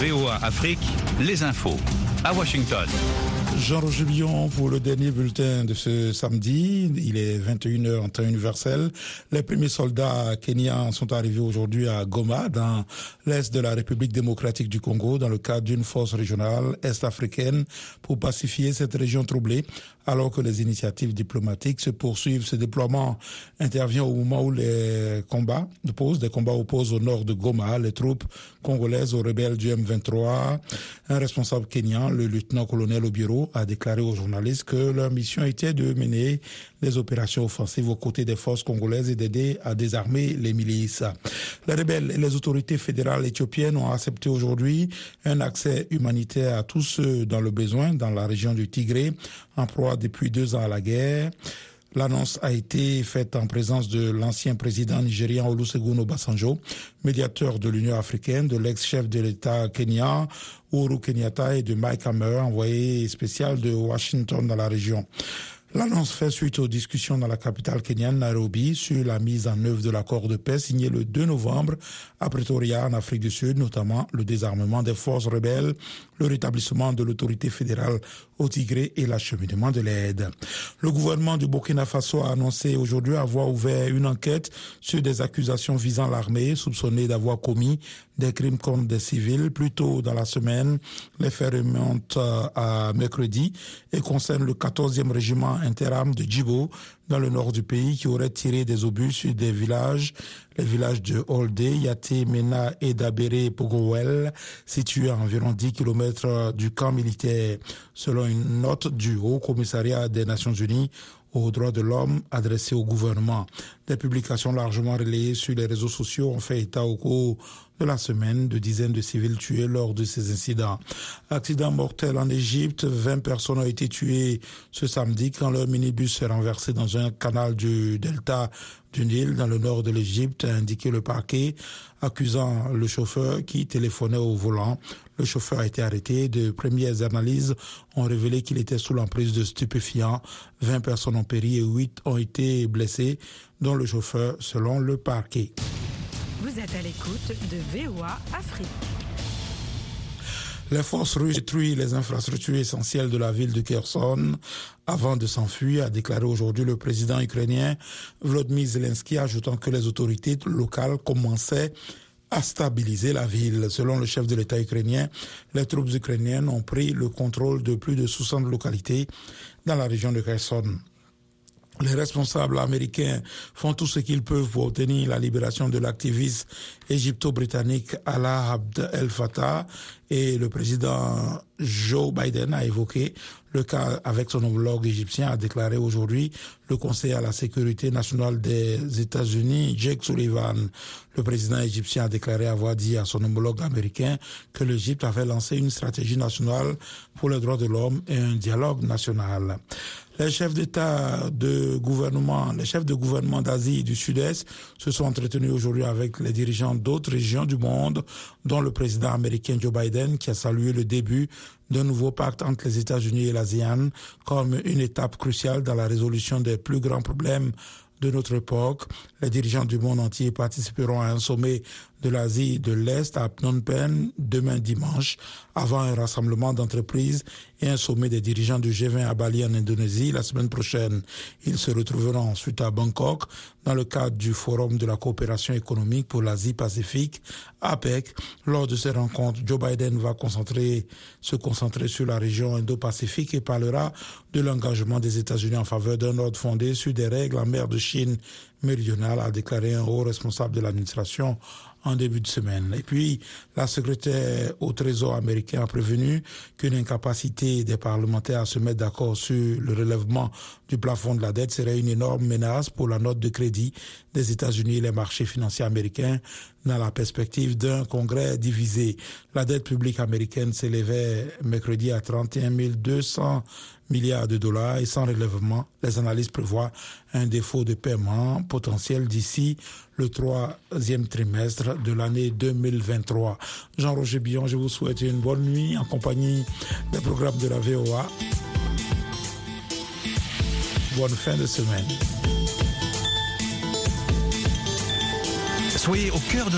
VOA Afrique, les infos. À Washington. Jean-Roger Billon pour le dernier bulletin de ce samedi. Il est 21h en temps universel. Les premiers soldats kenyans sont arrivés aujourd'hui à Goma, dans l'est de la République démocratique du Congo, dans le cadre d'une force régionale est-africaine pour pacifier cette région troublée. Alors que les initiatives diplomatiques se poursuivent, ce déploiement intervient au moment où les combats opposent, des combats opposent au nord de Goma, les troupes congolaises aux rebelles du M23. Un responsable kenyan, le lieutenant-colonel au bureau, a déclaré aux journalistes que leur mission était de mener des opérations offensives aux côtés des forces congolaises et d'aider à désarmer les milices. Les rebelles et les autorités fédérales éthiopiennes ont accepté aujourd'hui un accès humanitaire à tous ceux dans le besoin dans la région du Tigré, en proie depuis deux ans à la guerre. L'annonce a été faite en présence de l'ancien président nigérian Olusegun Obasanjo, médiateur de l'Union africaine, de l'ex-chef de l'État kenyan Uhuru Kenyatta et de Mike Hammer, envoyé spécial de Washington dans la région. L'annonce fait suite aux discussions dans la capitale kenyane Nairobi sur la mise en œuvre de l'accord de paix signé le 2 novembre à Pretoria en Afrique du Sud, notamment le désarmement des forces rebelles, le rétablissement de l'autorité fédérale au Tigré et l'acheminement de l'aide. Le gouvernement du Burkina Faso a annoncé aujourd'hui avoir ouvert une enquête sur des accusations visant l'armée soupçonnée d'avoir commis des crimes contre des civils. Plus tôt dans la semaine, les faits remontent à mercredi et concernent le 14e régiment interarmes de Djibo dans le nord du pays qui aurait tiré des obus sur des villages, les villages de Holde, Yaté, Mena et Dabere Pogowel, situés à environ 10 km du camp militaire, selon une note du Haut Commissariat des Nations Unies aux droits de l'homme adressée au gouvernement. Des publications largement relayées sur les réseaux sociaux ont fait état au cours de la semaine de dizaines de civils tués lors de ces incidents. Accident mortel en Égypte, 20 personnes ont été tuées ce samedi quand leur minibus s'est renversé dans un canal du delta du Nil dans le nord de l'Égypte, a indiqué le parquet, accusant le chauffeur qui téléphonait au volant. Le chauffeur a été arrêté. De premières analyses ont révélé qu'il était sous l'emprise de stupéfiants. 20 personnes ont péri et 8 ont été blessées, dont le chauffeur, selon le parquet. Vous êtes à l'écoute de VOA Afrique. Les forces russes détruisent les infrastructures essentielles de la ville de Kherson avant de s'enfuir, a déclaré aujourd'hui le président ukrainien Volodymyr Zelensky, ajoutant que les autorités locales commençaient à stabiliser la ville. Selon le chef de l'État ukrainien, les troupes ukrainiennes ont pris le contrôle de plus de 60 localités dans la région de Kherson. Les responsables américains font tout ce qu'ils peuvent pour obtenir la libération de l'activiste égypto-britannique Allah Abd El Fattah et le président Joe Biden a évoqué le cas avec son homologue égyptien, a déclaré aujourd'hui le conseiller à la sécurité nationale des États-Unis, Jake Sullivan. Le président égyptien a déclaré avoir dit à son homologue américain que l'Égypte avait lancé une stratégie nationale pour les droits de l'homme et un dialogue national. Les chefs d'État de gouvernement, les chefs de gouvernement d'Asie et du Sud-Est se sont entretenus aujourd'hui avec les dirigeants d'autres régions du monde, dont le président américain Joe Biden, qui a salué le début d'un nouveau pacte entre les États-Unis et l'ASEAN comme une étape cruciale dans la résolution des plus grands problèmes de notre époque. Les dirigeants du monde entier participeront à un sommet de l'Asie de l'Est à Phnom Penh demain dimanche, avant un rassemblement d'entreprises et un sommet des dirigeants du G20 à Bali en Indonésie la semaine prochaine. Ils se retrouveront ensuite à Bangkok dans le cadre du Forum de la coopération économique pour l'Asie-Pacifique, APEC. Lors de ces rencontres, Joe Biden va concentrer, se concentrer sur la région Indo-Pacifique et parlera de l'engagement des États-Unis en faveur d'un ordre fondé sur des règles en mer de Chine méridionale, a déclaré un haut responsable de l'administration en début de semaine. Et puis, la secrétaire au Trésor américain a prévenu qu'une incapacité des parlementaires à se mettre d'accord sur le relèvement du plafond de la dette serait une énorme menace pour la note de crédit des États-Unis et les marchés financiers américains dans la perspective d'un congrès divisé. La dette publique américaine s'élevait mercredi à 31 200 milliards de dollars et sans relèvement, les analystes prévoient un défaut de paiement potentiel d'ici le troisième trimestre de l'année 2023. Jean-Roger Billon, je vous souhaite une bonne nuit en compagnie des programmes de la VOA. Bonne fin de semaine. Soyez au cœur de